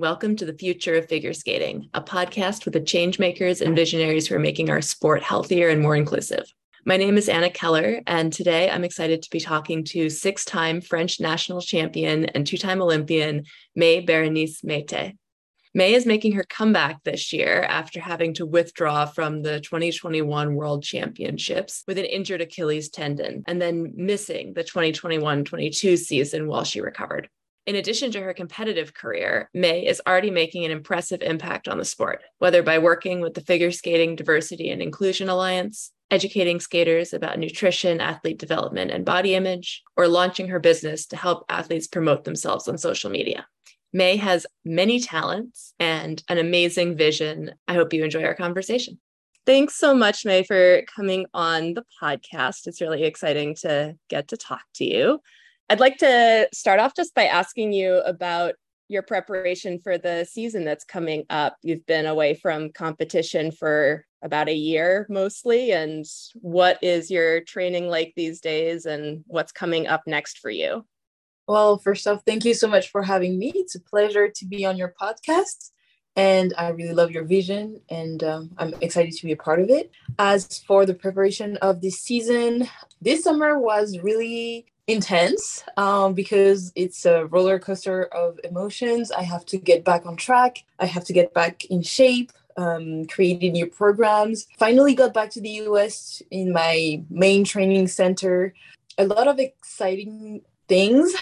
Welcome to the Future of Figure Skating, a podcast with the changemakers and visionaries who are making our sport healthier and more inclusive. My name is Anna Keller, and today I'm excited to be talking to six time French national champion and two time Olympian Maé Bérénice Méité. Maé is making her comeback this year after having to withdraw from the 2021 World Championships with an injured Achilles tendon and then missing the 2021 22 season while she recovered. In addition to her competitive career, Maé is already making an impressive impact on the sport, whether by working with the Figure Skating Diversity and Inclusion Alliance, educating skaters about nutrition, athlete development, and body image, or launching her business to help athletes promote themselves on social media. Maé has many talents and an amazing vision. I hope you enjoy our conversation. Thanks so much, Maé, for coming on the podcast. It's really exciting to get to talk to you. I'd like to start off just by asking you about your preparation for the season that's coming up. You've been away from competition for about a year mostly. And what is your training like these days and what's coming up next for you? Well, first off, thank you so much for having me. It's a pleasure to be on your podcast. And I really love your vision, and um, I'm excited to be a part of it. As for the preparation of this season, this summer was really intense um, because it's a roller coaster of emotions. I have to get back on track. I have to get back in shape. Um, new programs. Finally, got back to the US in my main training center. A lot of exciting things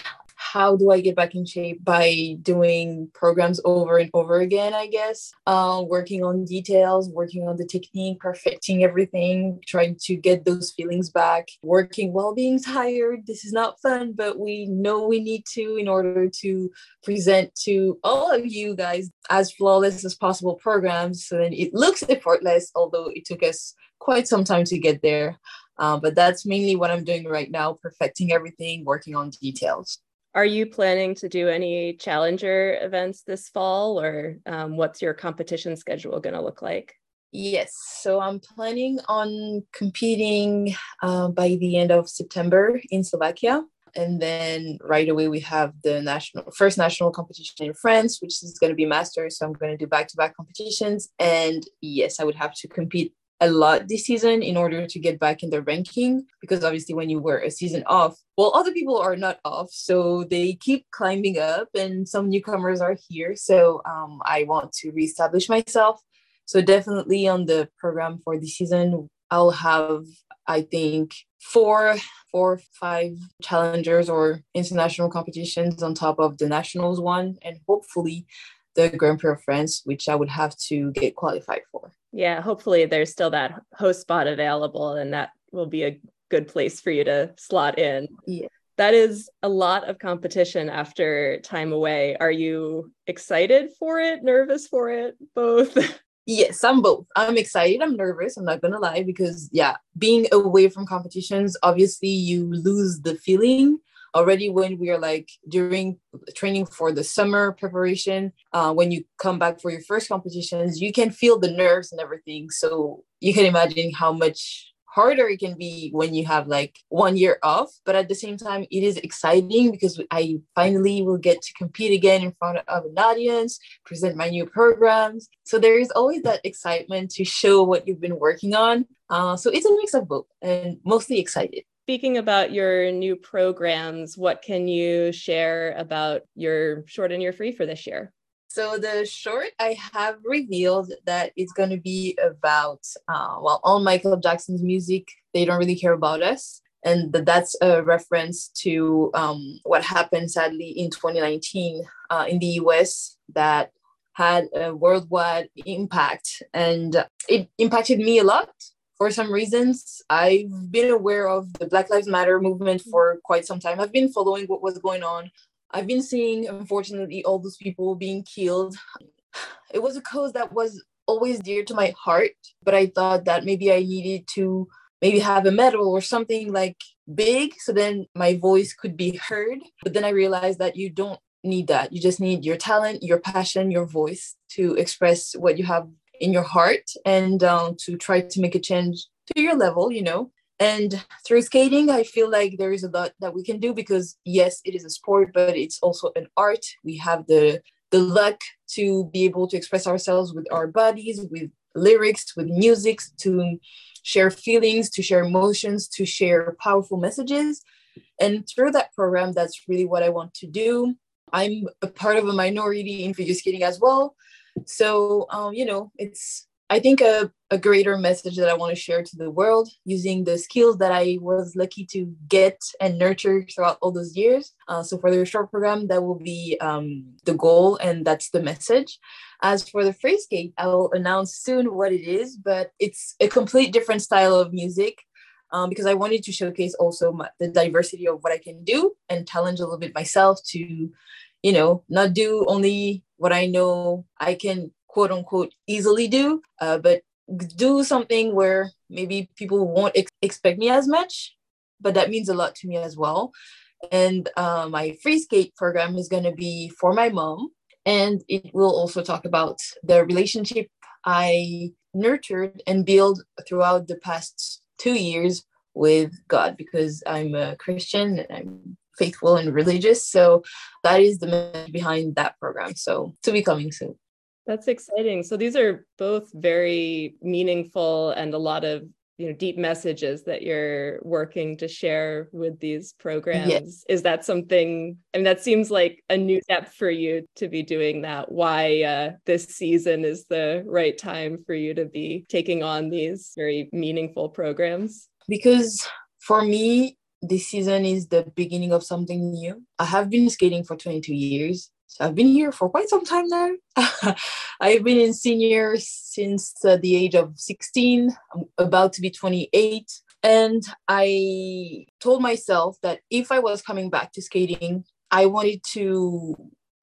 how do I get back in shape by doing programs over and over again, I guess. Uh, working on details, working on the technique, perfecting everything, trying to get those feelings back, working while being tired. This is not fun, but we know we need to in order to present to all of you guys as flawless as possible programs. So then it looks effortless, although it took us quite some time to get there. Uh, but that's mainly what I'm doing right now, perfecting everything, working on details. Are you planning to do any challenger events this fall, or um, what's your competition schedule going to look like? Yes, so I'm planning on competing uh, by the end of September in Slovakia. And then right away, we have the national first national competition in France, which is going to be masters. So I'm going to do back to back competitions. And yes, I would have to compete a lot this season in order to get back in the ranking because obviously when you were a season off well other people are not off so they keep climbing up and some newcomers are here. So um, i want to reestablish myself. So definitely on the program for this season i'll have i think four four five challengers or international competitions on top of the nationals one and hopefully the grand prix of france which i would have to get qualified for yeah, hopefully there's still that host spot available and that will be a good place for you to slot in. Yeah. That is a lot of competition after time away. Are you excited for it, nervous for it, both? Yes, I'm both. I'm excited. I'm nervous. I'm not going to lie because, yeah, being away from competitions, obviously you lose the feeling already when we are like during training for the summer preparation uh, when you come back for your first competitions you can feel the nerves and everything. So you can imagine how much harder it can be when you have like one year off. But at the same time it is exciting because i finally will get to compete again in front of an audience present my new programs. So there is always that excitement to show what you've been working on. Uh, so it's a mix of both and mostly excited speaking about your new programs, what can you share about your short and your free for this year? So the short, I have revealed that it's going to be about uh, well, all Michael Jackson's music. They don't really care about us, and that's a reference to um, what happened sadly in 2019 uh, in the U.S. that had a worldwide impact, and it impacted me a lot for some reasons, I've been aware of the Black Lives Matter movement for quite some time. I've been following what was going on. I've been seeing, unfortunately, all those people being killed. It was a cause that was always dear to my heart, but I thought that maybe I needed to maybe have a medal or something like big so then my voice could be heard. But then I realized that you don't need that. You just need your talent, your passion, your voice to express what you have in your heart and um, to try to make a change to your level, you know. And through skating, I feel like there is a lot that we can do because, yes, it is a sport, but it's also an art. We have the the luck to be able to express ourselves with our bodies, with lyrics, with music, to share feelings, to share emotions, to share powerful messages. And through that program, that's really what I want to do. I'm a part of a minority in figure skating as well. So, um, you know, it's I think a, a greater message that I want to share to the world using the skills that I was lucky to get and nurture throughout all those years. Uh, so for the short program, that will be um, the goal and that's the message. As for the skate, I will announce soon what it is, but it's a complete different style of music. Um, because I wanted to showcase also my, the diversity of what I can do and challenge a little bit myself to, you know, not do only what I know I can quote unquote easily do, uh, but do something where maybe people won't ex- expect me as much, but that means a lot to me as well. And uh, my free skate program is going to be for my mom, and it will also talk about the relationship I nurtured and built throughout the past two years with God because I'm a Christian and I'm faithful and religious. So that is the message behind that program. So to be coming soon. That's exciting. So these are both very meaningful and a lot of you know deep messages that you're working to share with these programs. Yes. Is that something? I mean, that seems like a new step for you to be doing that. Why uh, this season is the right time for you to be taking on these very meaningful programs? Because for me, this season is the beginning of something new. I have been skating for 22 years so I've been here for quite some time now. I've been in senior since uh, the age of 16. I'm about to be 28. And I told myself that if I was coming back to skating, I wanted to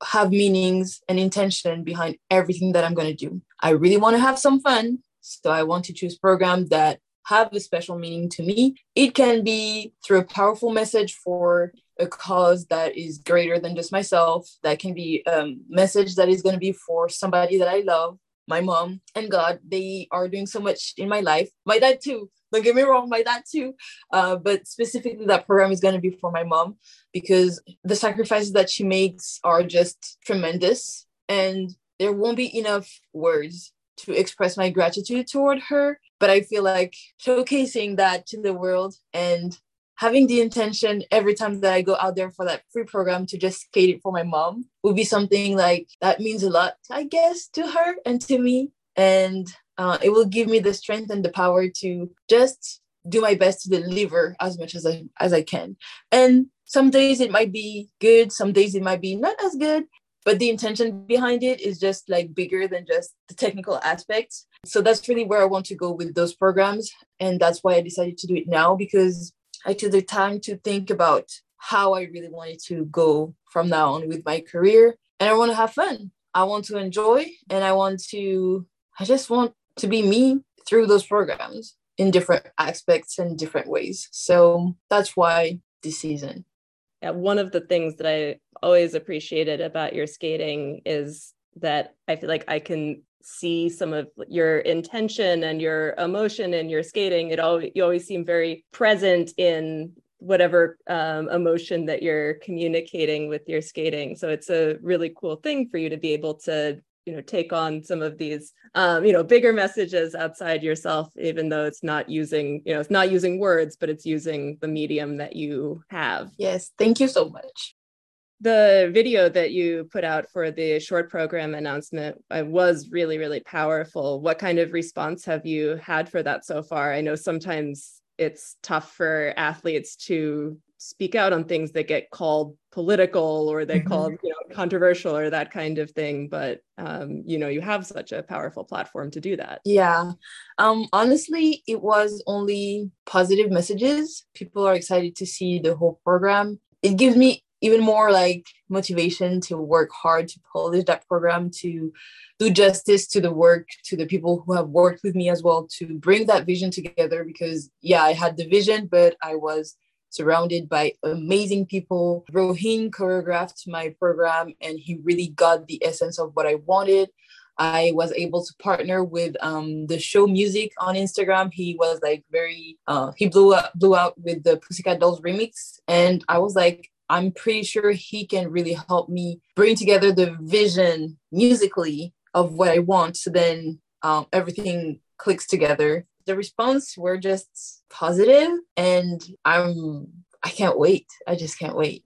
have meanings and intention behind everything that I'm going to do. I really want to have some fun. So I want to choose programs that have a special meaning to me. It can be through a powerful message for a cause that is greater than just myself. That can be a message that is going to be for somebody that i love my mom. And god they are doing so much in my life. My dad too. Don't get me wrong my dad too. Uh, but specifically that program is going to be for my mom because the sacrifices that she makes are just tremendous. And there won't be enough words to express my gratitude toward her but i feel like showcasing that to the world and having the intention every time that I go out there for that free program to just skate it for my mom would be something like that means a lot, I guess, to her and to me. And uh, it will give me the strength and the power to just do my best to deliver as much as I as I can. And some days it might be good, some days it might be not as good, but the intention behind it is just like bigger than just the technical aspects. So that's really where I want to go with those programs. And that's why I decided to do it now because I took the time to think about how I really wanted to go from now on with my career. And I want to have fun. I want to enjoy and I want to, I just want to be me through those programs in different aspects and different ways. So that's why this season. Yeah, one of the things that I always appreciated about your skating is that I feel like I can see some of your intention and your emotion in your skating. It always you always seem very present in whatever um, emotion that you're communicating with your skating. So it's a really cool thing for you to be able to you know take on some of these um, you know bigger messages outside yourself even though it's not using you know it's not using words but it's using the medium that you have. Yes thank you so much. The video that you put out for the short program announcement uh, was really really powerful. What kind of response have you had for that so far? I know sometimes it's tough for athletes to speak out on things that get called political or they mm-hmm. called you know controversial or that kind of thing but um, you know you have such a powerful platform to do that. Yeah. Um, honestly it was only positive messages. People are excited to see the whole program. It gives me even more like motivation to work hard to polish that program to do justice to the work to the people who have worked with me as well to bring that vision together because yeah i had the vision but i was surrounded by amazing people Rohene choreographed my program and he really got the essence of what i wanted I was able to partner with um, the show music on Instagram. He was like very, uh, he blew up, blew out with the Pussycat Dolls remix, and I was like, I'm pretty sure he can really help me bring together the vision musically of what I want. So then um, everything clicks together. The response were just positive, and I'm I can't wait. I just can't wait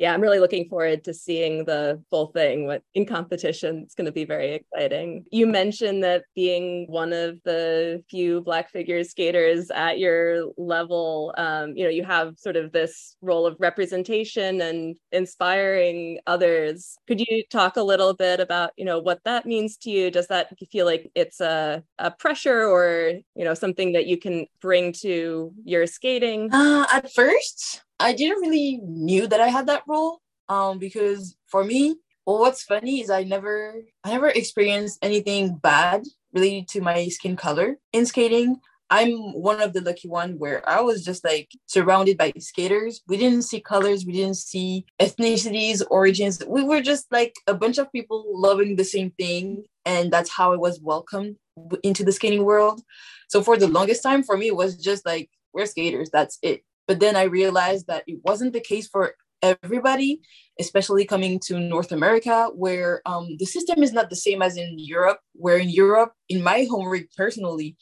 yeah, I'm really looking forward to seeing the full thing in competition. It's going to be very exciting. You mentioned that being one of the few Black figure skaters at your level, um, you know, you have sort of this role of representation and inspiring others. Could you talk a little bit about, you know, what that means to you? Does that feel like it's a, a pressure or, you know, something that you can bring to your skating? Uh, at first, I didn't really knew that I had that role um, because for me, well, what's funny is I never I never experienced anything bad related to my skin color in skating. I'm one of the lucky one where I was just like surrounded by skaters. We didn't see colors, we didn't see ethnicities, origins. We were just like a bunch of people loving the same thing, and that's how I was welcomed into the skating world. So for the longest time, for me, it was just like we're skaters. That's it. But then I realized that it wasn't the case for everybody, especially coming to North America, where um, the system is not the same as in Europe. Where in Europe, in my home rig personally,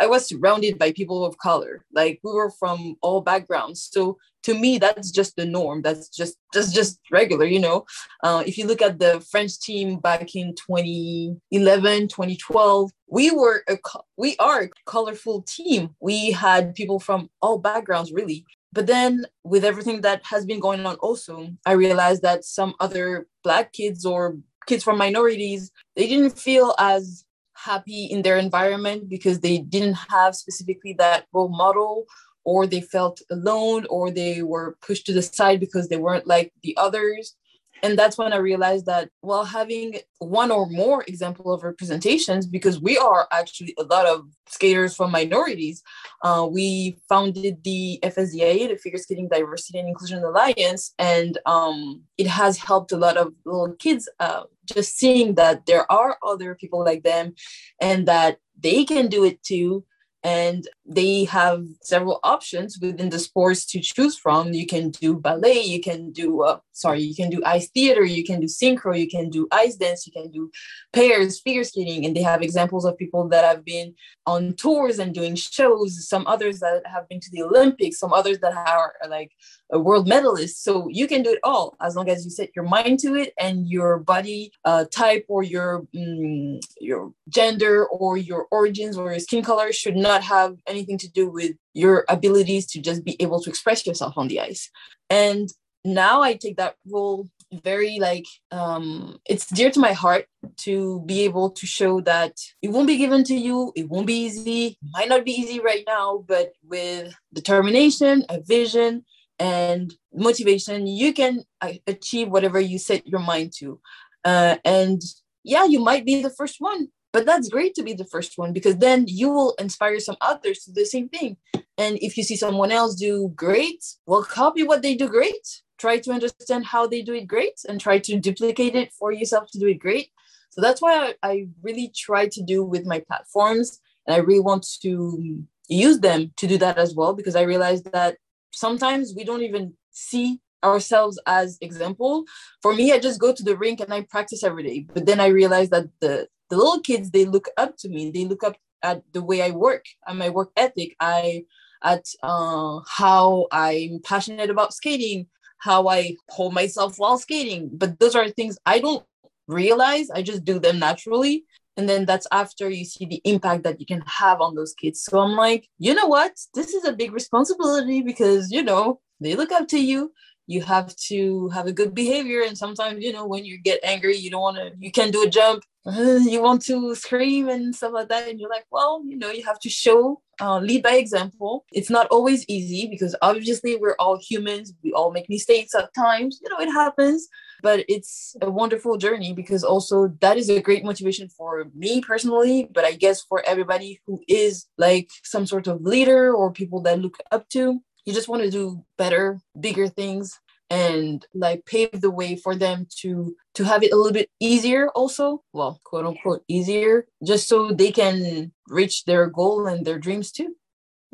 I was surrounded by people of color. Like we were from all backgrounds. So to me that's just the norm that's just just just regular you know uh, if you look at the french team back in 2011 2012 we were a we are a colorful team we had people from all backgrounds really but then with everything that has been going on also i realized that some other black kids or kids from minorities they didn't feel as happy in their environment because they didn't have specifically that role model or they felt alone or they were pushed to the side because they weren't like the others and that's when i realized that while having one or more example of representations because we are actually a lot of skaters from minorities uh, we founded the FSDIA the figure skating diversity and inclusion alliance and um, it has helped a lot of little kids uh, just seeing that there are other people like them and that they can do it too and they have several options within the sports to choose from. You can do ballet you can do uh, sorry you can do ice theater you can do synchro you can do ice dance you can do pairs figure skating and they have examples of people that have been on tours and doing shows some others that have been to the olympics some others that are like a world medalist. So you can do it all as long as you set your mind to it and your body uh, type or your mm, your gender or your origins or your skin color should not have anything to do with your abilities to just be able to express yourself on the ice. And now i take that role very like um it's dear to my heart to be able to show that it won't be given to you it won't be easy it might not be easy right now but with determination a vision and motivation you can uh, achieve whatever you set your mind to. Uh, and yeah you might be the first one but that's great to be the first one because then you will inspire some others to do the same thing. And if you see someone else do great well copy what they do great try to understand how they do it great and try to duplicate it for yourself to do it great so that's why I, I really try to do with my platforms and i really want to use them to do that as well because i realize that sometimes we don't even see ourselves as example. For me, I just go to the rink and I practice every day. But then I realize that the the little kids they look up to me. They look up at the way I work, at my work ethic, I at uh, how I'm passionate about skating, how I hold myself while skating. But those are things I don't realize. I just do them naturally and then that's after you see the impact that you can have on those kids so i'm like you know what this is a big responsibility because you know they look up to you you have to have a good behavior and sometimes you know when you get angry you don't want to you can't do a jump you want to scream and stuff like that and you're like well you know you have to show uh, lead by example. It's not always easy because obviously we're all humans we all make mistakes at times you know it happens but it's a wonderful journey because also that is a great motivation for me personally but i guess for everybody who is like some sort of leader or people that look up to you just want to do better bigger things and like pave the way for them to to have it a little bit easier also well quote unquote easier just so they can reach their goal and their dreams too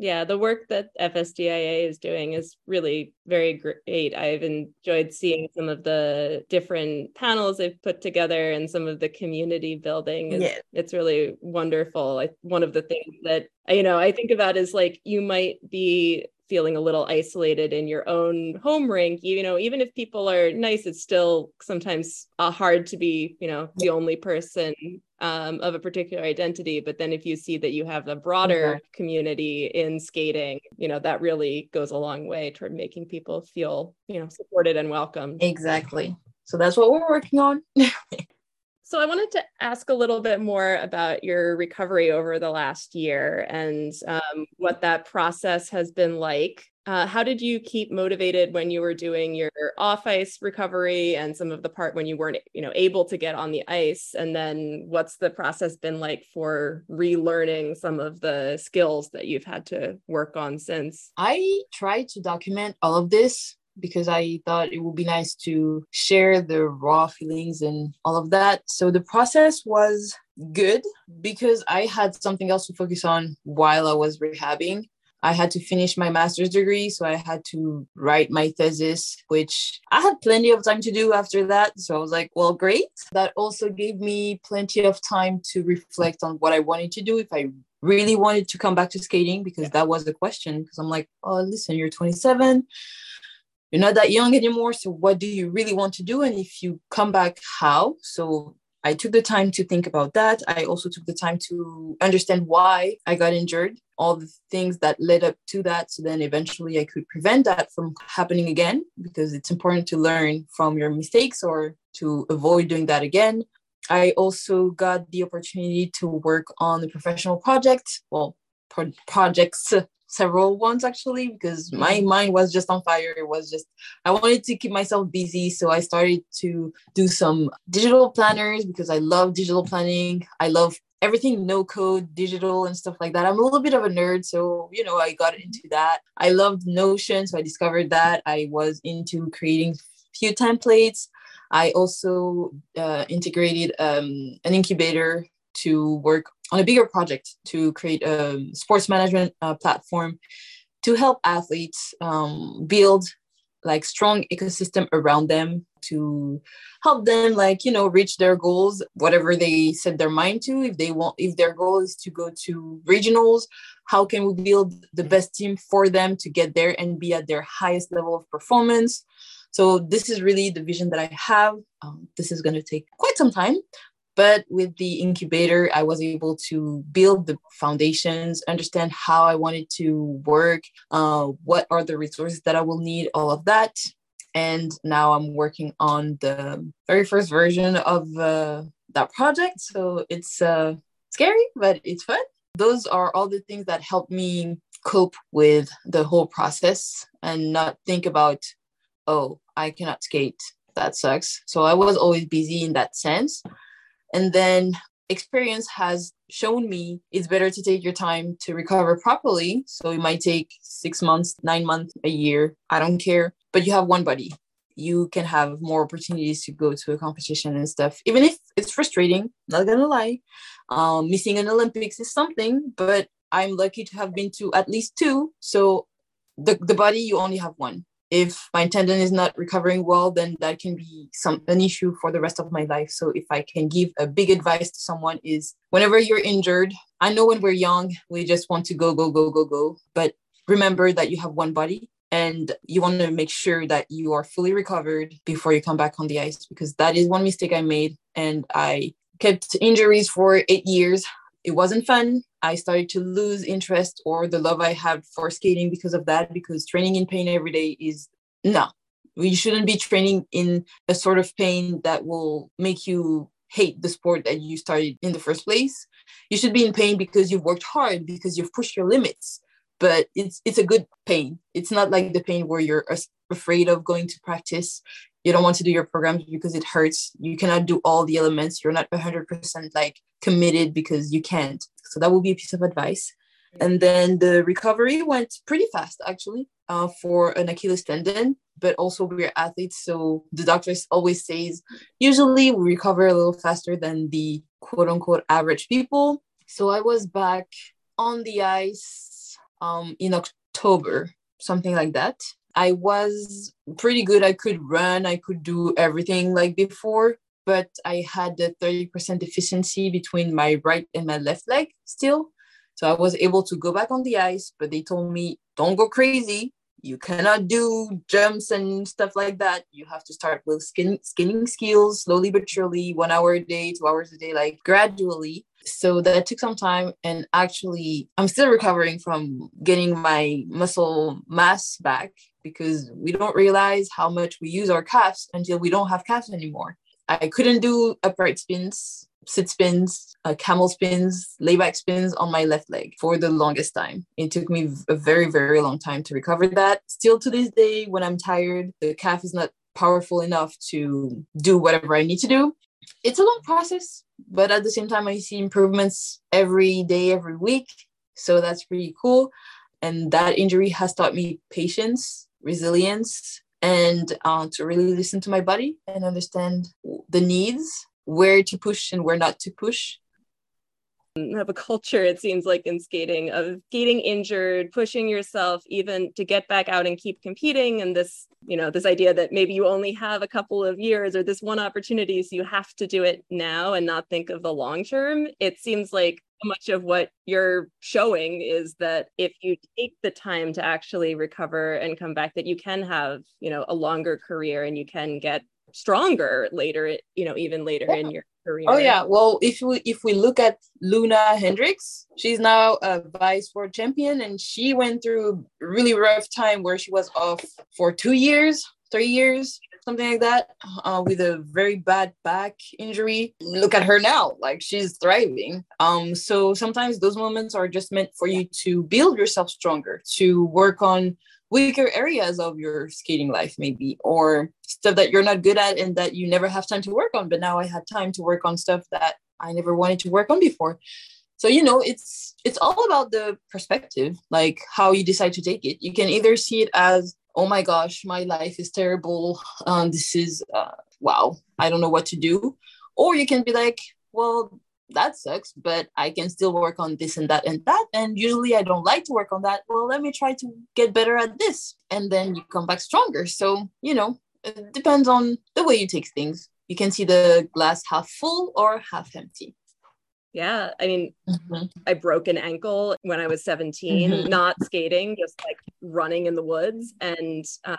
Yeah, the work that FSDIA is doing is really very great. I've enjoyed seeing some of the different panels they've put together and some of the community building. It's, yeah. it's really wonderful. I, one of the things that you know I think about is like you might be feeling a little isolated in your own home rink you know even if people are nice it's still sometimes uh, hard to be you know the only person um, of a particular identity. But then if you see that you have a broader okay. community in skating you know that really goes a long way toward making people feel you know supported and welcomed. Exactly. So that's what we're working on So I wanted to ask a little bit more about your recovery over the last year and um, what that process has been like. Uh, how did you keep motivated when you were doing your off ice recovery and some of the part when you weren't, you know, able to get on the ice? And then what's the process been like for relearning some of the skills that you've had to work on since? I tried to document all of this because I thought it would be nice to share the raw feelings and all of that. So the process was good because I had something else to focus on while I was rehabbing. I had to finish my master's degree, so I had to write my thesis, which I had plenty of time to do after that. So I was like, well, great. That also gave me plenty of time to reflect on what I wanted to do if I really wanted to come back to skating, because that was the question. Because I'm like, oh, listen, you're 27 you're not that young anymore so what do you really want to do? And if you come back how? So i took the time to think about that. I also took the time to understand why i got injured all the things that led up to that. So then eventually i could prevent that from happening again because it's important to learn from your mistakes or to avoid doing that again. I also got the opportunity to work on a professional project well pro- projects several ones actually because my mm-hmm. mind was just on fire. It was just i wanted to keep myself busy so i started to do some digital planners because i love digital planning. I love everything no code digital and stuff like that. I'm a little bit of a nerd so you know i got into that. I loved notion so i discovered that. I was into creating few templates. I also uh, integrated um, an incubator to work on a bigger project to create a sports management uh, platform to help athletes um, build like strong ecosystem around them to help them like you know reach their goals whatever they set their mind to. If they want if their goal is to go to regionals how can we build the best team for them to get there and be at their highest level of performance? So this is really the vision that i have. Um, this is going to take quite some time but with the incubator, I was able to build the foundations, understand how I wanted to work, uh, what are the resources that I will need, all of that. And now I'm working on the very first version of uh, that project. So it's uh, scary, but it's fun. Those are all the things that help me cope with the whole process and not think about, oh, I cannot skate. That sucks. So I was always busy in that sense. And then experience has shown me it's better to take your time to recover properly. So it might take six months, nine months, a year. I don't care. But you have one body. You can have more opportunities to go to a competition and stuff, even if it's frustrating, not gonna lie. Um, missing an Olympics is something, but I'm lucky to have been to at least two. So the, the body, you only have one if my tendon is not recovering well then that can be some an issue for the rest of my life. So if i can give a big advice to someone is whenever you're injured i know when we're young we just want to go go go go go. But remember that you have one body and you want to make sure that you are fully recovered before you come back on the ice because that is one mistake i made and i kept injuries for 8 years it wasn't fun. I started to lose interest or the love I had for skating because of that, because training in pain every day is no. You shouldn't be training in a sort of pain that will make you hate the sport that you started in the first place. You should be in pain because you've worked hard, because you've pushed your limits. But it's it's a good pain. It's not like the pain where you're afraid of going to practice. You don't want to do your programs because it hurts. You cannot do all the elements. You're not 100% like committed because you can't. So that would be a piece of advice. And then the recovery went pretty fast actually uh, for an achilles tendon but also we're athletes. So the doctors always says usually we recover a little faster than the quote unquote average people. So i was back on the ice um, in October, something like that. I was pretty good. I could run, I could do everything like before, but I had the 30% deficiency between my right and my left leg still. So I was able to go back on the ice, but they told me, don't go crazy. You cannot do jumps and stuff like that. You have to start with skin, skinning skills slowly but surely, one hour a day, two hours a day, like gradually. So that took some time. And actually, I'm still recovering from getting my muscle mass back because we don't realize how much we use our calves until we don't have calves anymore. I couldn't do upright spins, sit spins, uh, camel spins, layback spins on my left leg for the longest time. It took me a very, very long time to recover that. Still to this day, when I'm tired, the calf is not powerful enough to do whatever I need to do. It's a long process, but at the same time, I see improvements every day, every week. So that's pretty cool. And that injury has taught me patience, resilience, and uh, to really listen to my body and understand the needs, where to push and where not to push. Have a culture, it seems like, in skating of getting injured, pushing yourself even to get back out and keep competing. And this, you know, this idea that maybe you only have a couple of years or this one opportunity, so you have to do it now and not think of the long term. It seems like much of what you're showing is that if you take the time to actually recover and come back that you can have you know a longer career and you can get stronger later you know even later yeah. in your career oh yeah well if we if we look at Loena Hendrickx she's now a vice world champion and she went through a really rough time where she was off for two years three years something like that, uh, with a very bad back injury. Look at her now, like she's thriving. Um, so sometimes those moments are just meant for you to build yourself stronger, to work on weaker areas of your skating life, maybe, or stuff that you're not good at and that you never have time to work on. But now I had time to work on stuff that I never wanted to work on before. So you know, it's it's all about the perspective, like how you decide to take it. You can either see it as oh my gosh, my life is terrible. Um, this is, uh, wow, I don't know what to do. Or you can be like, well, that sucks, but I can still work on this and that and that. And usually I don't like to work on that. Well, let me try to get better at this. And then you come back stronger. So, you know, it depends on the way you take things. You can see the glass half full or half empty. Yeah. I mean, mm-hmm. I broke an ankle when I was 17, mm-hmm. not skating, just like running in the woods. And um,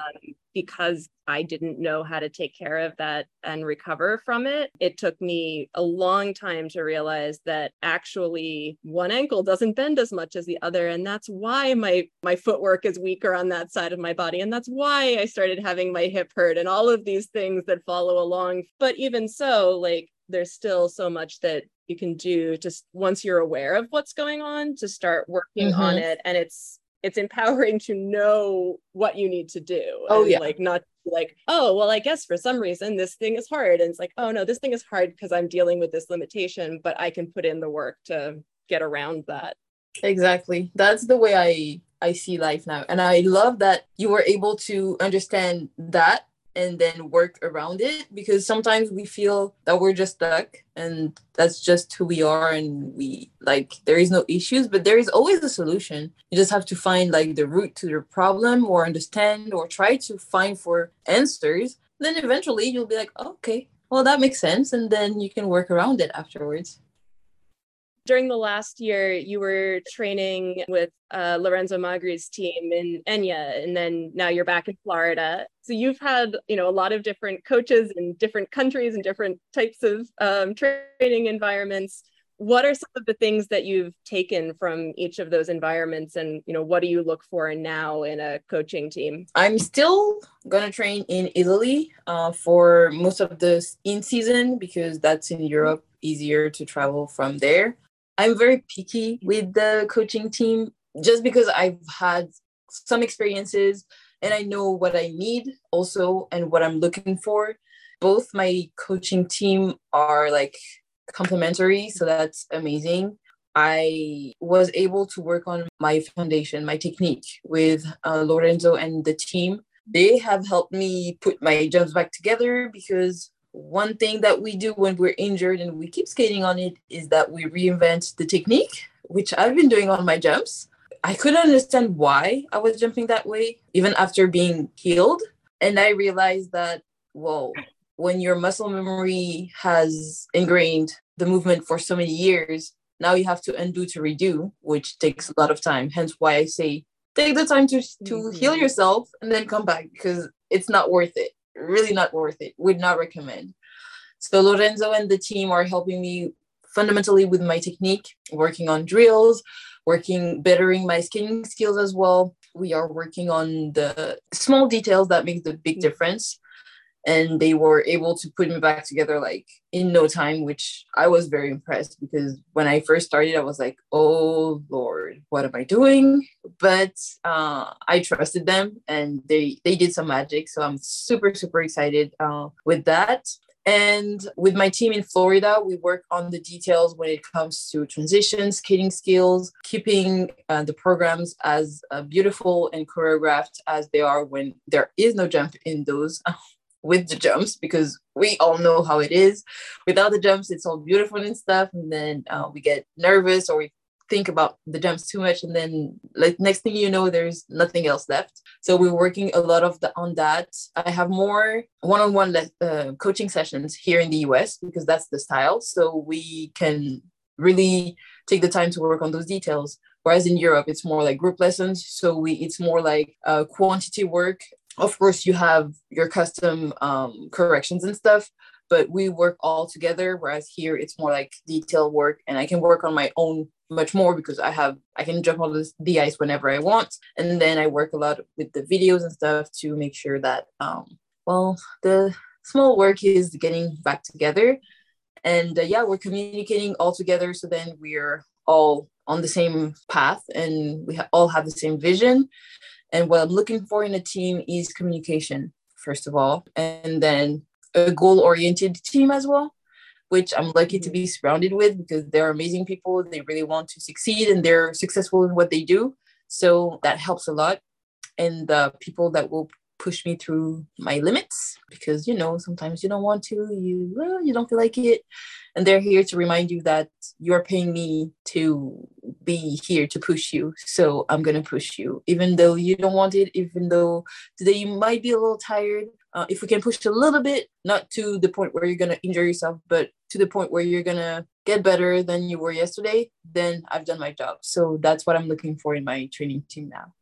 because I didn't know how to take care of that and recover from it, it took me a long time to realize that actually one ankle doesn't bend as much as the other. And that's why my, my footwork is weaker on that side of my body. And that's why I started having my hip hurt and all of these things that follow along. But even so, like, there's still so much that you can do just once you're aware of what's going on to start working mm-hmm. on it. And it's it's empowering to know what you need to do oh yeah. like not like oh well i guess for some reason this thing is hard. And it's like oh no this thing is hard because i'm dealing with this limitation but i can put in the work to get around that. Exactly. That's the way i i see life now. And i love that you were able to understand that and then work around it because sometimes we feel that we're just stuck and that's just who we are and we like there is no issues but there is always a solution. You just have to find like the root to the problem or understand or try to find for answers. Then eventually you'll be like okay well that makes sense and then you can work around it afterwards during the last year, you were training with uh, Lorenzo Magri's team in Egna, and then now you're back in Florida. So you've had, you know, a lot of different coaches in different countries and different types of um, training environments. What are some of the things that you've taken from each of those environments, and you know, what do you look for now in a coaching team? I'm still gonna train in Italy uh, for most of the in season because that's in Europe easier to travel from there. I'm very picky with the coaching team just because I've had some experiences and I know what I need also and what I'm looking for. Both my coaching team are like complementary, so that's amazing. I was able to work on my foundation, my technique with uh, Lorenzo and the team. They have helped me put my jumps back together because one thing that we do when we're injured and we keep skating on it is that we reinvent the technique, which I've been doing on my jumps. I couldn't understand why I was jumping that way, even after being healed. And I realized that, whoa, when your muscle memory has ingrained the movement for so many years, now you have to undo to redo, which takes a lot of time. Hence why I say take the time to, to mm-hmm. heal yourself and then come back because it's not worth it. Really not worth it. Would not recommend. So Lorenzo and the team are helping me fundamentally with my technique, working on drills, working bettering my skating skills as well. We are working on the small details that make the big mm. difference. And they were able to put me back together like in no time, which I was very impressed because when I first started, I was like, oh Lord, what am I doing? But uh, I trusted them and they they did some magic. So I'm super, super excited uh, with that. And with my team in Florida, we work on the details when it comes to transitions, skating skills, keeping uh, the programs as uh, beautiful and choreographed as they are when there is no jump in those. with the jumps because we all know how it is. Without the jumps it's all beautiful and stuff and then uh, we get nervous or we think about the jumps too much and then like next thing you know there's nothing else left. So we're working a lot of the on that. I have more one-on-one uh, coaching sessions here in the us because that's the style. So we can really take the time to work on those details. Whereas in europe it's more like group lessons. So we it's more like uh, quantity work of course you have your custom um, corrections and stuff but we work all together whereas here it's more like detail work and i can work on my own much more because I have I can jump on this, the ice whenever I want, and then I work a lot with the videos and stuff to make sure that um well the small work is getting back together, and uh, yeah we're communicating all together so then we're all on the same path and we ha- all have the same vision, and what I'm looking for in a team is communication first of all, and then a goal oriented team as well which I'm lucky to mm-hmm. be surrounded with because they're amazing people. They really want to succeed and they're successful in what they do. So that helps a lot. And the people that will push me through my limits because you know sometimes you don't want to you well, you don't feel like it. And they're here to remind you that you're paying me to be here to push you. So i'm going to push you. Even though you don't want it even though today you might be a little tired uh, if we can push a little bit not to the point where you're going to injure yourself but to the point where you're going to get better than you were yesterday then i've done my job. So that's what i'm looking for in my training team now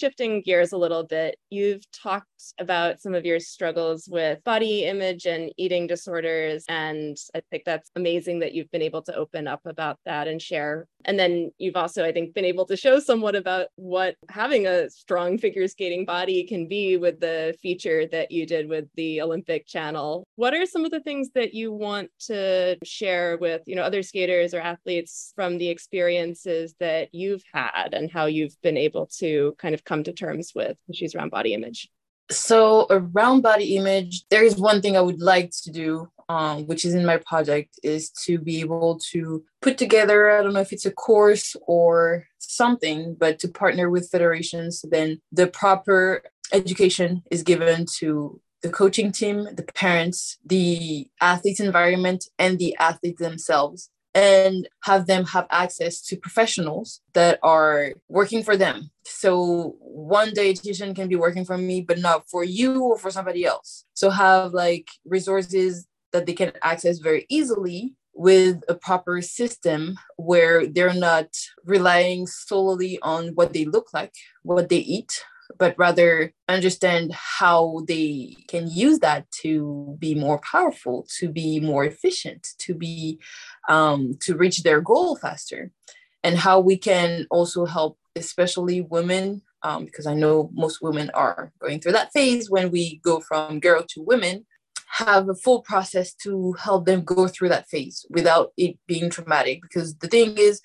shifting gears a little bit, you've talked about some of your struggles with body image and eating disorders. And I think that's amazing that you've been able to open up about that and share. And then you've also, I think, been able to show somewhat about what having a strong figure skating body can be with the feature that you did with the Olympic channel. What are some of the things that you want to share with, you know, other skaters or athletes from the experiences that you've had and how you've been able to kind of come to terms with issues around body image? So, around body image, there is one thing I would like to do, um, which is in my project, is to be able to put together, I don't know if it's a course or something, but to partner with federations. Then the proper education is given to the coaching team, the parents, the athletes environment, and the athletes themselves and have them have access to professionals that are working for them. So one dietitian can be working for me, but not for you or for somebody else. So have like resources that they can access very easily with a proper system where they're not relying solely on what they look like, what they eat, but rather understand how they can use that to be more powerful, to be more efficient, to be um, to reach their goal faster, and how we can also help, especially women, um, because I know most women are going through that phase when we go from girl to women have a full process to help them go through that phase without it being traumatic. Because the thing is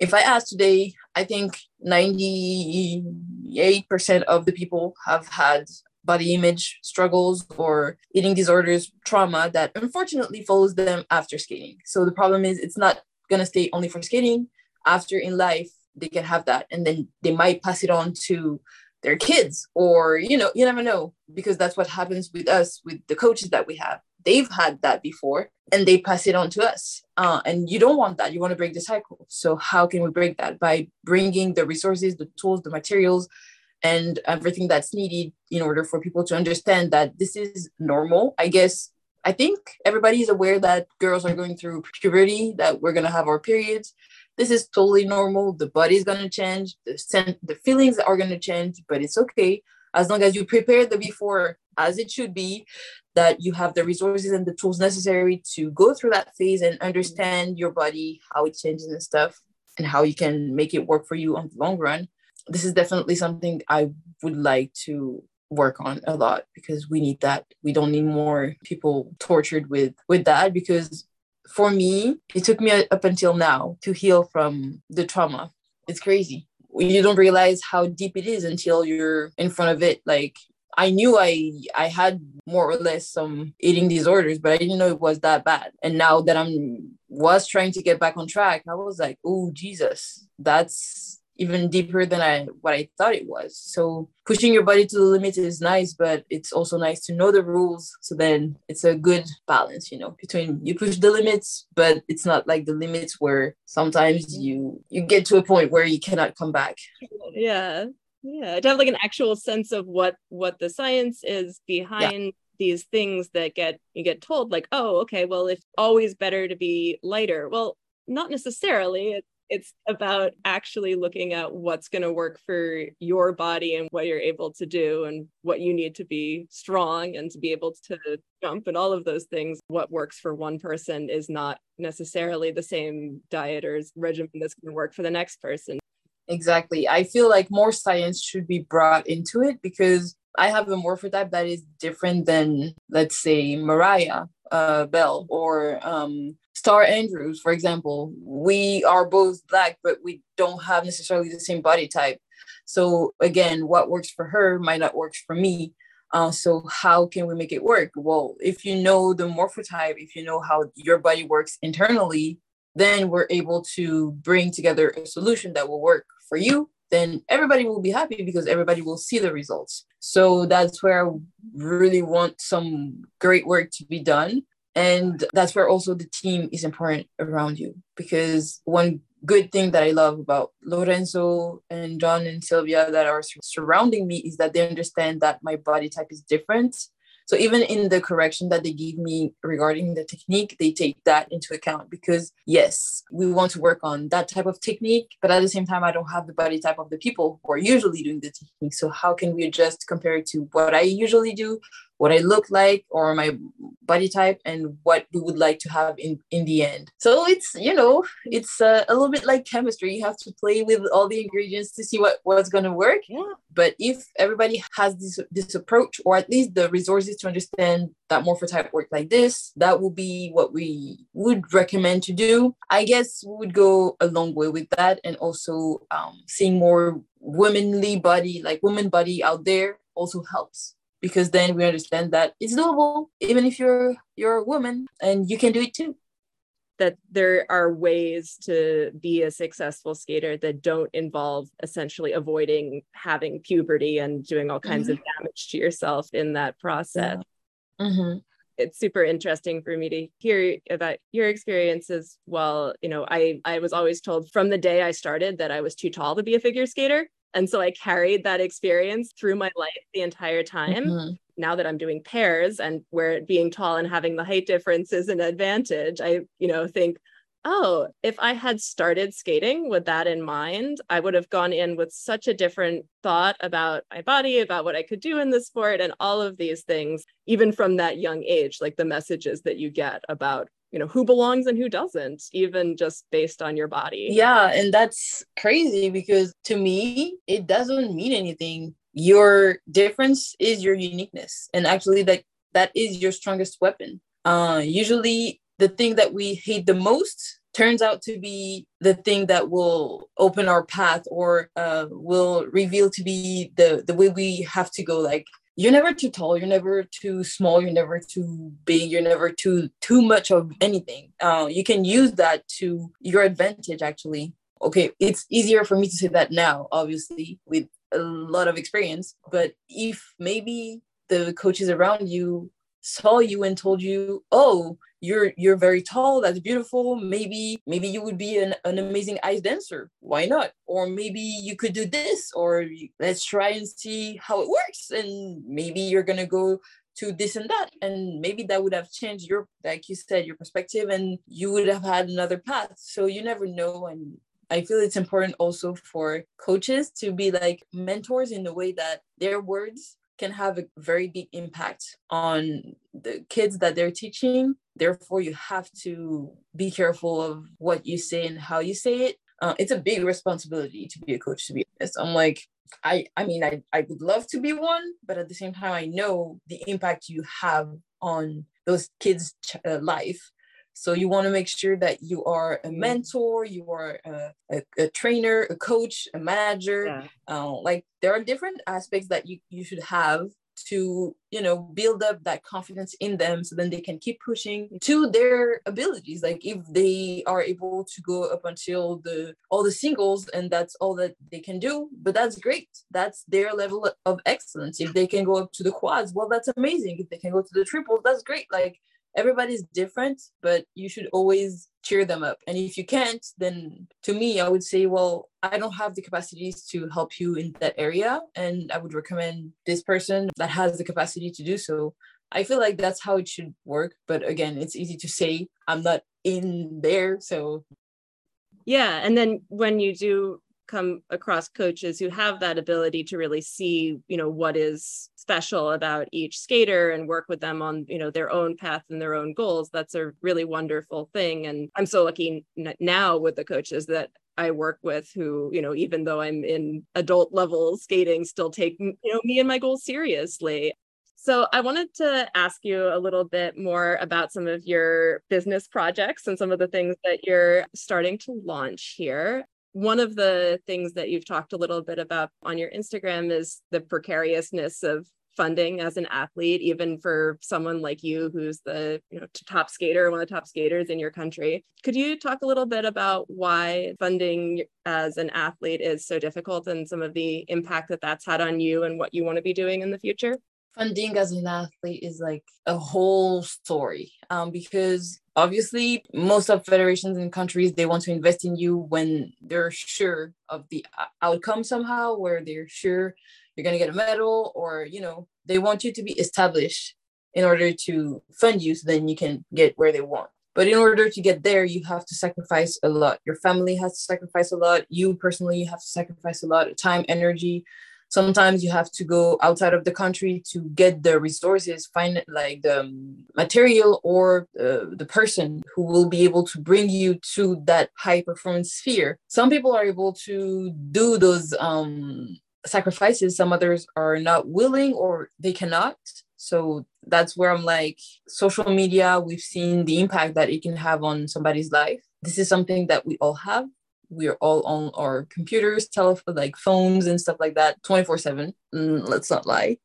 if I ask today, I think 98% of the people have had body image struggles or eating disorders, trauma that unfortunately follows them after skating. So the problem is it's not going to stay only for skating. After in life, they can have that and then they might pass it on to their kids or you know you never know because that's what happens with us with the coaches that we have. They've had that before and they pass it on to us. Uh, and you don't want that. You want to break the cycle. So how can we break that? By bringing the resources the tools the materials and everything that's needed in order for people to understand that this is normal i guess. I think everybody is aware that girls are going through puberty that we're going to have our periods. This is totally normal. The body's going to change. The, sen- the feelings are going to change but it's okay. As long as you prepare the before as it should be that you have the resources and the tools necessary to go through that phase and understand your body how it changes and stuff and how you can make it work for you on the long run this is definitely something i would like to work on a lot because we need that. We don't need more people tortured with with that because for me it took me up until now to heal from the trauma. It's crazy. You don't realize how deep it is until you're in front of it. Like I knew I I had more or less some eating disorders, but I didn't know it was that bad. And now that I'm was trying to get back on track, I was like, oh Jesus, that's even deeper than I what I thought it was. So pushing your body to the limit is nice, but it's also nice to know the rules. So then it's a good balance, you know, between you push the limits, but it's not like the limits where sometimes you you get to a point where you cannot come back. Yeah yeah to have like an actual sense of what what the science is behind yeah. these things that get you get told like oh okay well it's always better to be lighter well not necessarily it, it's about actually looking at what's going to work for your body and what you're able to do and what you need to be strong and to be able to jump and all of those things what works for one person is not necessarily the same diet or regimen that's going to work for the next person Exactly. I feel like more science should be brought into it because I have a morphotype that is different than, let's say, Mariah uh, Bell or um, Starr Andrews, for example. We are both black, but we don't have necessarily the same body type. So again, what works for her might not work for me. Uh, so how can we make it work? Well, if you know the morphotype, if you know how your body works internally, then we're able to bring together a solution that will work for you then everybody will be happy because everybody will see the results so that's where i really want some great work to be done and that's where also the team is important around you. Because one good thing that i love about lorenzo and john and sylvia that are surrounding me is that they understand that my body type is different. So even in the correction that they give me regarding the technique, they take that into account because yes, we want to work on that type of technique, but at the same time, I don't have the body type of the people who are usually doing the technique. So how can we adjust compared to what I usually do, what I look like or my body type and what we would like to have in in the end. So it's you know it's uh, a little bit like chemistry. You have to play with all the ingredients to see what what's going to work. Yeah. But if everybody has this this approach or at least the resources to understand that morphotype work like this, that will be what we would recommend to do. I guess we would go a long way with that and also um, seeing more womanly body like woman body out there also helps because then we understand that it's doable even if you're you're a woman and you can do it too that there are ways to be a successful skater that don't involve essentially avoiding having puberty and doing all kinds mm-hmm. of damage to yourself in that process yeah. mm-hmm. it's super interesting for me to hear about your experiences well you know i i was always told from the day i started that i was too tall to be a figure skater and so I carried that experience through my life the entire time. Mm-hmm. Now that I'm doing pairs and where being tall and having the height difference is an advantage, I, you know, think, oh, if I had started skating with that in mind, I would have gone in with such a different thought about my body, about what I could do in the sport, and all of these things, even from that young age, like the messages that you get about you know who belongs and who doesn't even just based on your body. Yeah and that's crazy because to me it doesn't mean anything. Your difference is your uniqueness and actually that that is your strongest weapon. Uh usually the thing that we hate the most turns out to be the thing that will open our path or uh, will reveal to be the the way we have to go like you're never too tall you're never too small you're never too big you're never too too much of anything uh, you can use that to your advantage actually okay it's easier for me to say that now obviously with a lot of experience. But if maybe the coaches around you saw you and told you, oh, you're you're very tall that's beautiful maybe maybe you would be an, an amazing ice dancer why not? Or maybe you could do this or let's try and see how it works and maybe you're gonna go to this and that and maybe that would have changed your like you said your perspective and you would have had another path. So you never know and I feel it's important also for coaches to be like mentors in the way that their words can have a very big impact on the kids that they're teaching. Therefore, you have to be careful of what you say and how you say it. Uh, it's a big responsibility to be a coach, to be honest. I'm like, I, I mean, I, I would love to be one, but at the same time, I know the impact you have on those kids' uh, life so you want to make sure that you are a mm-hmm. mentor, you are a, a, a trainer, a coach, a manager. Yeah. Uh, like there are different aspects that you, you should have to you know build up that confidence in them so then they can keep pushing to their abilities like if they are able to go up until the all the singles and that's all that they can do but that's great that's their level of excellence if they can go up to the quads well that's amazing if they can go to the triples that's great like everybody's different, but you should always cheer them up. And if you can't, then to me, I would say, well, I don't have the capacities to help you in that area. And I would recommend this person that has the capacity to do so. I feel like that's how it should work. But again, it's easy to say, I'm not in there. So, yeah. And then when you do come across coaches who have that ability to really see you know what is special about each skater and work with them on you know their own path and their own goals. That's a really wonderful thing. And i'm so lucky now with the coaches that I work with who, you know, even though I'm in adult level skating, still take, you know, me and my goals seriously. So I wanted to ask you a little bit more about some of your business projects and some of the things that you're starting to launch here one of the things that you've talked a little bit about on your Instagram is the precariousness of funding as an athlete even for someone like you who's the you know top skater one of the top skaters in your country. Could you talk a little bit about why funding as an athlete is so difficult and some of the impact that that's had on you and what you want to be doing in the future? Funding as an athlete is like a whole story um, because obviously most of federations and countries they want to invest in you when they're sure of the outcome somehow where they're sure you're going to get a medal or you know they want you to be established in order to fund you so then you can get where they want. But in order to get there you have to sacrifice a lot. Your family has to sacrifice a lot. You personally have to sacrifice a lot of time energy sometimes you have to go outside of the country to get the resources find like the material or uh, the person who will be able to bring you to that high performance sphere. Some people are able to do those um, sacrifices. Some others are not willing or they cannot. So that's where i'm like social media we've seen the impact that it can have on somebody's life. This is something that we all have we're all on our computers, telephone, like phones and stuff like that, 24 7. Mm, let's not lie.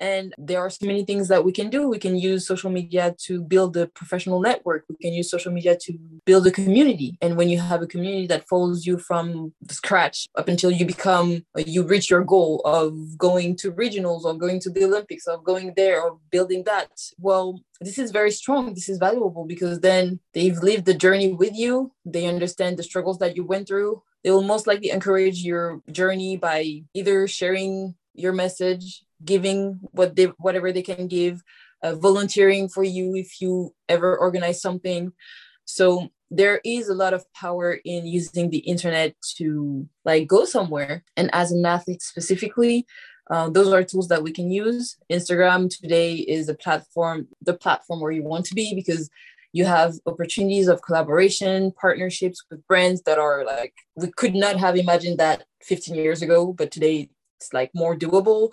And there are so many things that we can do. We can use social media to build a professional network. We can use social media to build a community. And when you have a community that follows you from scratch up until you become, uh, you reach your goal of going to regionals or going to the Olympics, of going there or building that, well, this is very strong. This is valuable because then they've lived the journey with you. They understand the struggles that you went through. They will most likely encourage your journey by either sharing your message giving what they whatever they can give uh, volunteering for you if you ever organize something. So there is a lot of power in using the internet to like go somewhere. And as an athlete specifically uh, those are tools that we can use. Instagram today is a platform the platform where you want to be because you have opportunities of collaboration partnerships with brands that are like we could not have imagined that 15 years ago but today it's like more doable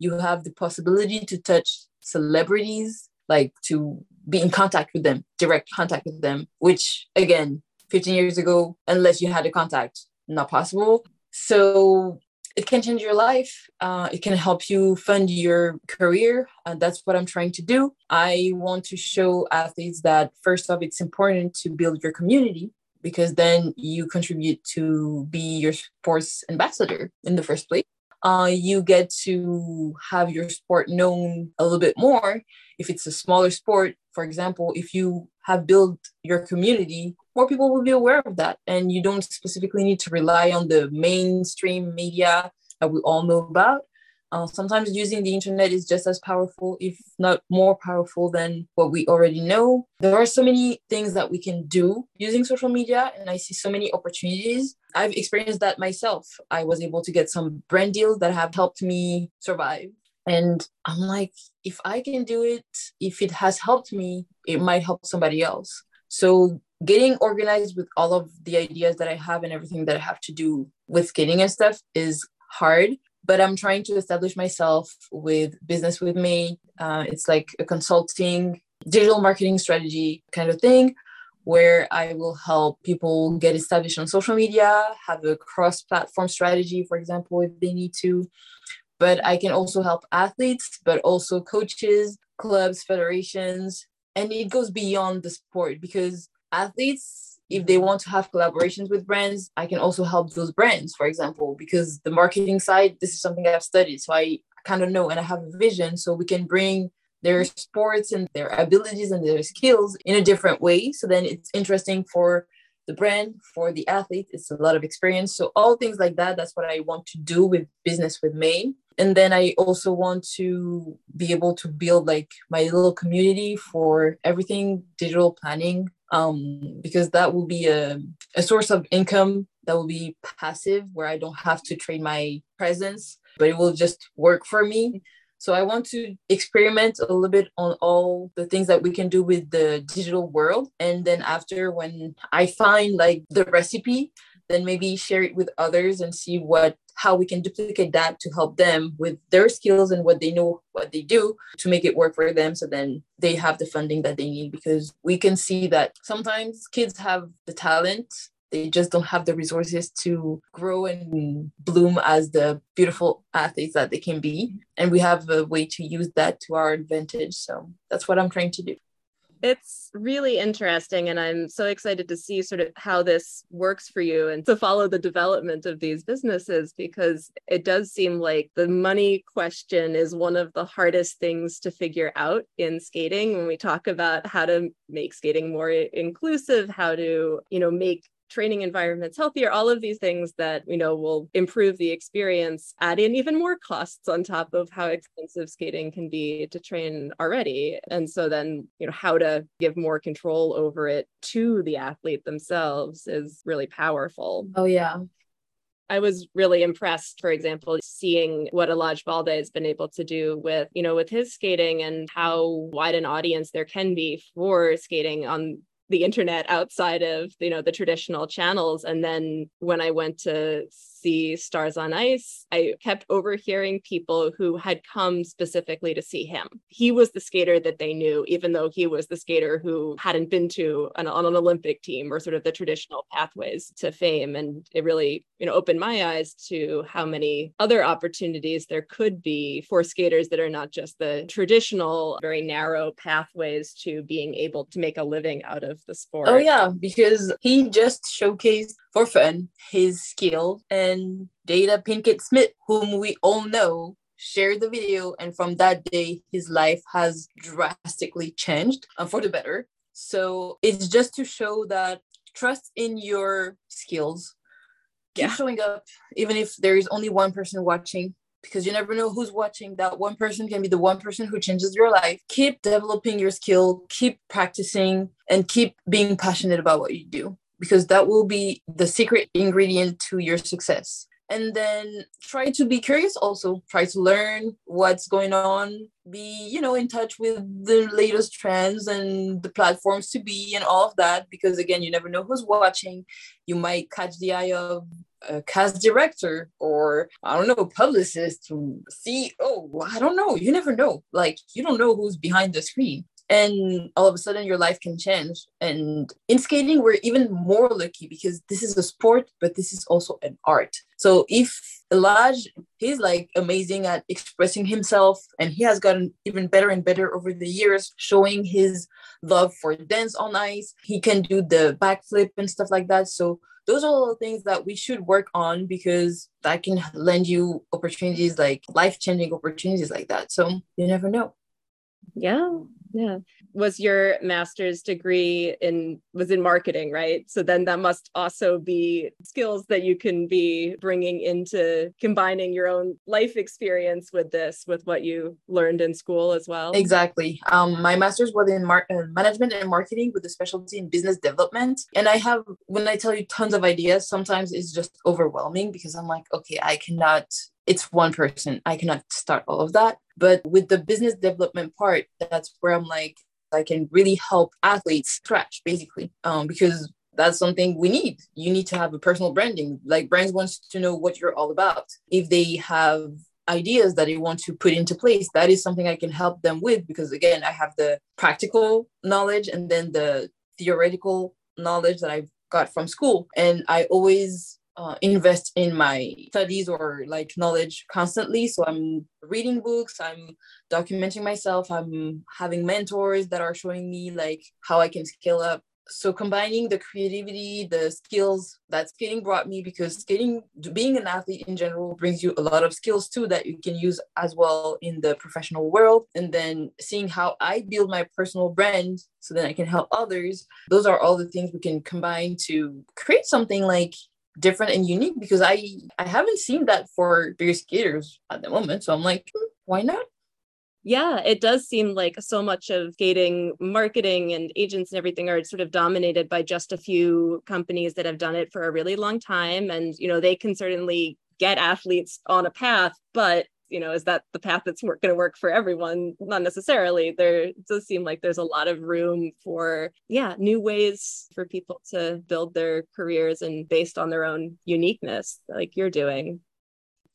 you have the possibility to touch celebrities, like to be in contact with them, direct contact with them, which again, 15 years ago, unless you had a contact, not possible. So it can change your life. Uh, it can help you fund your career. And that's what I'm trying to do. I want to show athletes that first off, it's important to build your community because then you contribute to be your sports ambassador in the first place. Uh, you get to have your sport known a little bit more. If it's a smaller sport, for example, if you have built your community, more people will be aware of that. And you don't specifically need to rely on the mainstream media that we all know about. Uh, sometimes using the internet is just as powerful, if not more powerful than what we already know. There are so many things that we can do using social media, and I see so many opportunities. I've experienced that myself. I was able to get some brand deals that have helped me survive. And I'm like, if I can do it, if it has helped me, it might help somebody else. So getting organized with all of the ideas that I have and everything that I have to do with skating and stuff is hard but I'm trying to establish myself with Business with Mae. Uh, it's like a consulting digital marketing strategy kind of thing where I will help people get established on social media, have a cross platform strategy, for example, if they need to. But I can also help athletes, but also coaches, clubs, federations. And it goes beyond the sport because athletes if they want to have collaborations with brands, I can also help those brands, for example, because the marketing side, this is something I've studied. So I kind of know and I have a vision. So we can bring their sports and their abilities and their skills in a different way. So then it's interesting for the brand, for the athlete. It's a lot of experience. So all things like that, that's what I want to do with business with Mae. And then I also want to be able to build like my little community for everything digital planning um, because that will be a, a source of income that will be passive where I don't have to trade my presence, but it will just work for me. So I want to experiment a little bit on all the things that we can do with the digital world. And then after when I find like the recipe, then maybe share it with others and see what how we can duplicate that to help them with their skills and what they know what they do to make it work for them. So then they have the funding that they need because we can see that sometimes kids have the talent they just don't have the resources to grow and bloom as the beautiful athletes that they can be. And we have a way to use that to our advantage. So that's what i'm trying to do it's really interesting and i'm so excited to see sort of how this works for you and to follow the development of these businesses because it does seem like the money question is one of the hardest things to figure out in skating. When we talk about how to make skating more inclusive how to you know make training environments healthier all of these things that you know will improve the experience add in even more costs on top of how expensive skating can be to train already. And so then you know how to give more control over it to the athlete themselves is really powerful. Oh yeah. I was really impressed, for example, seeing what Elladj Baldé has been able to do with, you know, with his skating and how wide an audience there can be for skating on the internet outside of you know the traditional channels. And then when i went to see Stars on Ice, I kept overhearing people who had come specifically to see him. He was the skater that they knew, even though he was the skater who hadn't been to an, on an Olympic team or sort of the traditional pathways to fame. And it really, you know, opened my eyes to how many other opportunities there could be for skaters that are not just the traditional, very narrow pathways to being able to make a living out of the sport. Oh yeah, because he just showcased for fun his skill. And Jada Pinkett Smith, whom we all know, shared the video. And from that day, his life has drastically changed and for the better. So it's just to show that trust in your skills. Keep yeah. showing up, even if there is only one person watching, because you never know who's watching. That one person can be the one person who changes your life. Keep developing your skill, keep practicing, and keep being passionate about what you do because that will be the secret ingredient to your success and then try to be curious also try to learn what's going on be you know in touch with the latest trends and the platforms to be and all of that because again you never know who's watching you might catch the eye of a cast director or I don't know, publicist, CEO. I don't know. You never know. Like you don't know who's behind the screen and all of a sudden your life can change. And in skating we're even more lucky because this is a sport but this is also an art. So if Elladj, he's like amazing at expressing himself and he has gotten even better and better over the years, showing his love for dance on ice. He can do the backflip and stuff like that. So those are all the things that we should work on because that can lend you opportunities like life-changing opportunities like that. So you never know. Yeah yeah. Was your master's degree in was in marketing right? So then that must also be skills that you can be bringing into combining your own life experience with this with what you learned in school as well. Exactly. Um, my master's was in mar- uh, management and marketing with a specialty in business development. And i have when i tell you tons of ideas sometimes it's just overwhelming because i'm like okay i cannot it's one person i cannot start all of that but with the business development part that's where i'm like I can really help athletes scratch basically um, because that's something we need. You need to have a personal branding. Like brands wants to know what you're all about. If they have ideas that they want to put into place, that is something I can help them with because again, I have the practical knowledge and then the theoretical knowledge that I've got from school. And I always uh, invest in my studies or like knowledge constantly. So I'm reading books, I'm documenting myself, I'm having mentors that are showing me like how I can scale up. So combining the creativity, the skills that skating brought me, because skating, being an athlete in general, brings you a lot of skills too that you can use as well in the professional world. And then seeing how I build my personal brand so that I can help others. Those are all the things we can combine to create something like different and unique because I I haven't seen that for figure skaters at the moment. So I'm like, hmm, why not? Yeah, it does seem like so much of skating marketing and agents and everything are sort of dominated by just a few companies that have done it for a really long time. And, you know, they can certainly get athletes on a path, but you know is that the path that's going to work for everyone? Not necessarily. There does seem like there's a lot of room for yeah new ways for people to build their careers and based on their own uniqueness like you're doing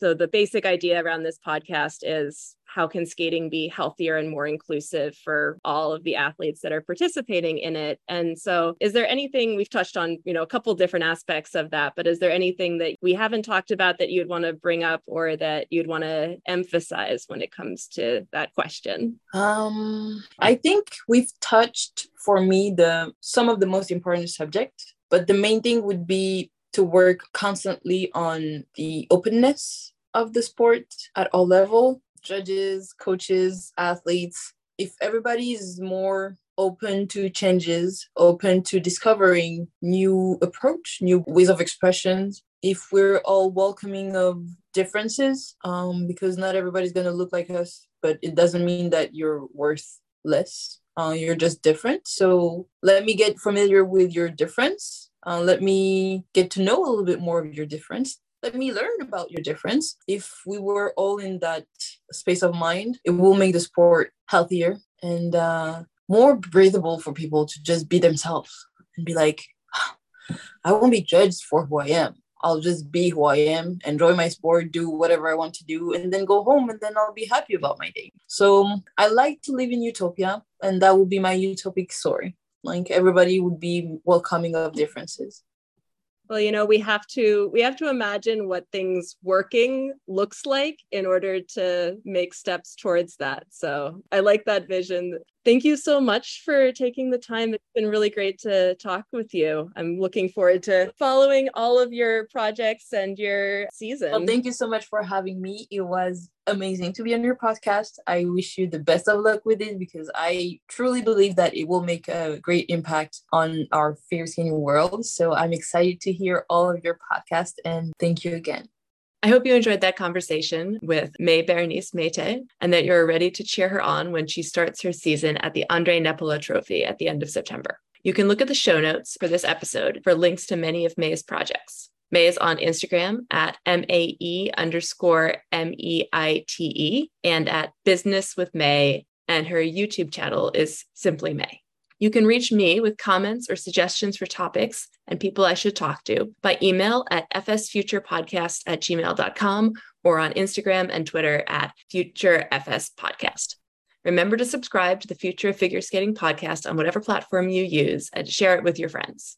so the basic idea around this podcast is how can skating be healthier and more inclusive for all of the athletes that are participating in it? And so is there anything we've touched on you know a couple different aspects of that but is there anything that we haven't talked about that you'd want to bring up or that you'd want to emphasize when it comes to that question? Um i think we've touched for me the some of the most important subject but the main thing would be to work constantly on the openness of the sport at all level judges coaches athletes if everybody is more open to changes open to discovering new approach new ways of expressions if we're all welcoming of differences um, because not everybody's going to look like us but it doesn't mean that you're worth less uh, you're just different. So let me get familiar with your difference. Uh, let me get to know a little bit more of your difference let me learn about your difference. If we were all in that space of mind, it will make the sport healthier and uh, more breathable for people to just be themselves and be like, I won't be judged for who I am. I'll just be who I am, enjoy my sport, do whatever I want to do, and then go home, and then I'll be happy about my day. So I like to live in utopia, and that would be my utopic story. Like everybody would be welcoming of differences well you know we have to we have to imagine what things working looks like in order to make steps towards that. So i like that vision. Thank you so much for taking the time. It's been really great to talk with you. I'm looking forward to following all of your projects and your season well, thank you so much for having me. It was amazing to be on your podcast. I wish you the best of luck with it because I truly believe that it will make a great impact on our figure skating world. So I'm excited to hear all of your podcast and thank you again. I hope you enjoyed that conversation with Maé Bérénice Méité and that you're ready to cheer her on when she starts her season at the Ondrej Nepela Trophy at the end of September. You can look at the show notes for this episode for links to many of Maé's projects. Maé is on Instagram at M-A-E underscore M-E-I-T-E and at Business with Mae. And her YouTube channel is simply Mae. You can reach me with comments or suggestions for topics and people I should talk to by email at fsfuturepodcast at gmail.com or on Instagram and Twitter at futurefspodcast. Remember to subscribe to the Future of Figure Skating podcast on whatever platform you use and share it with your friends.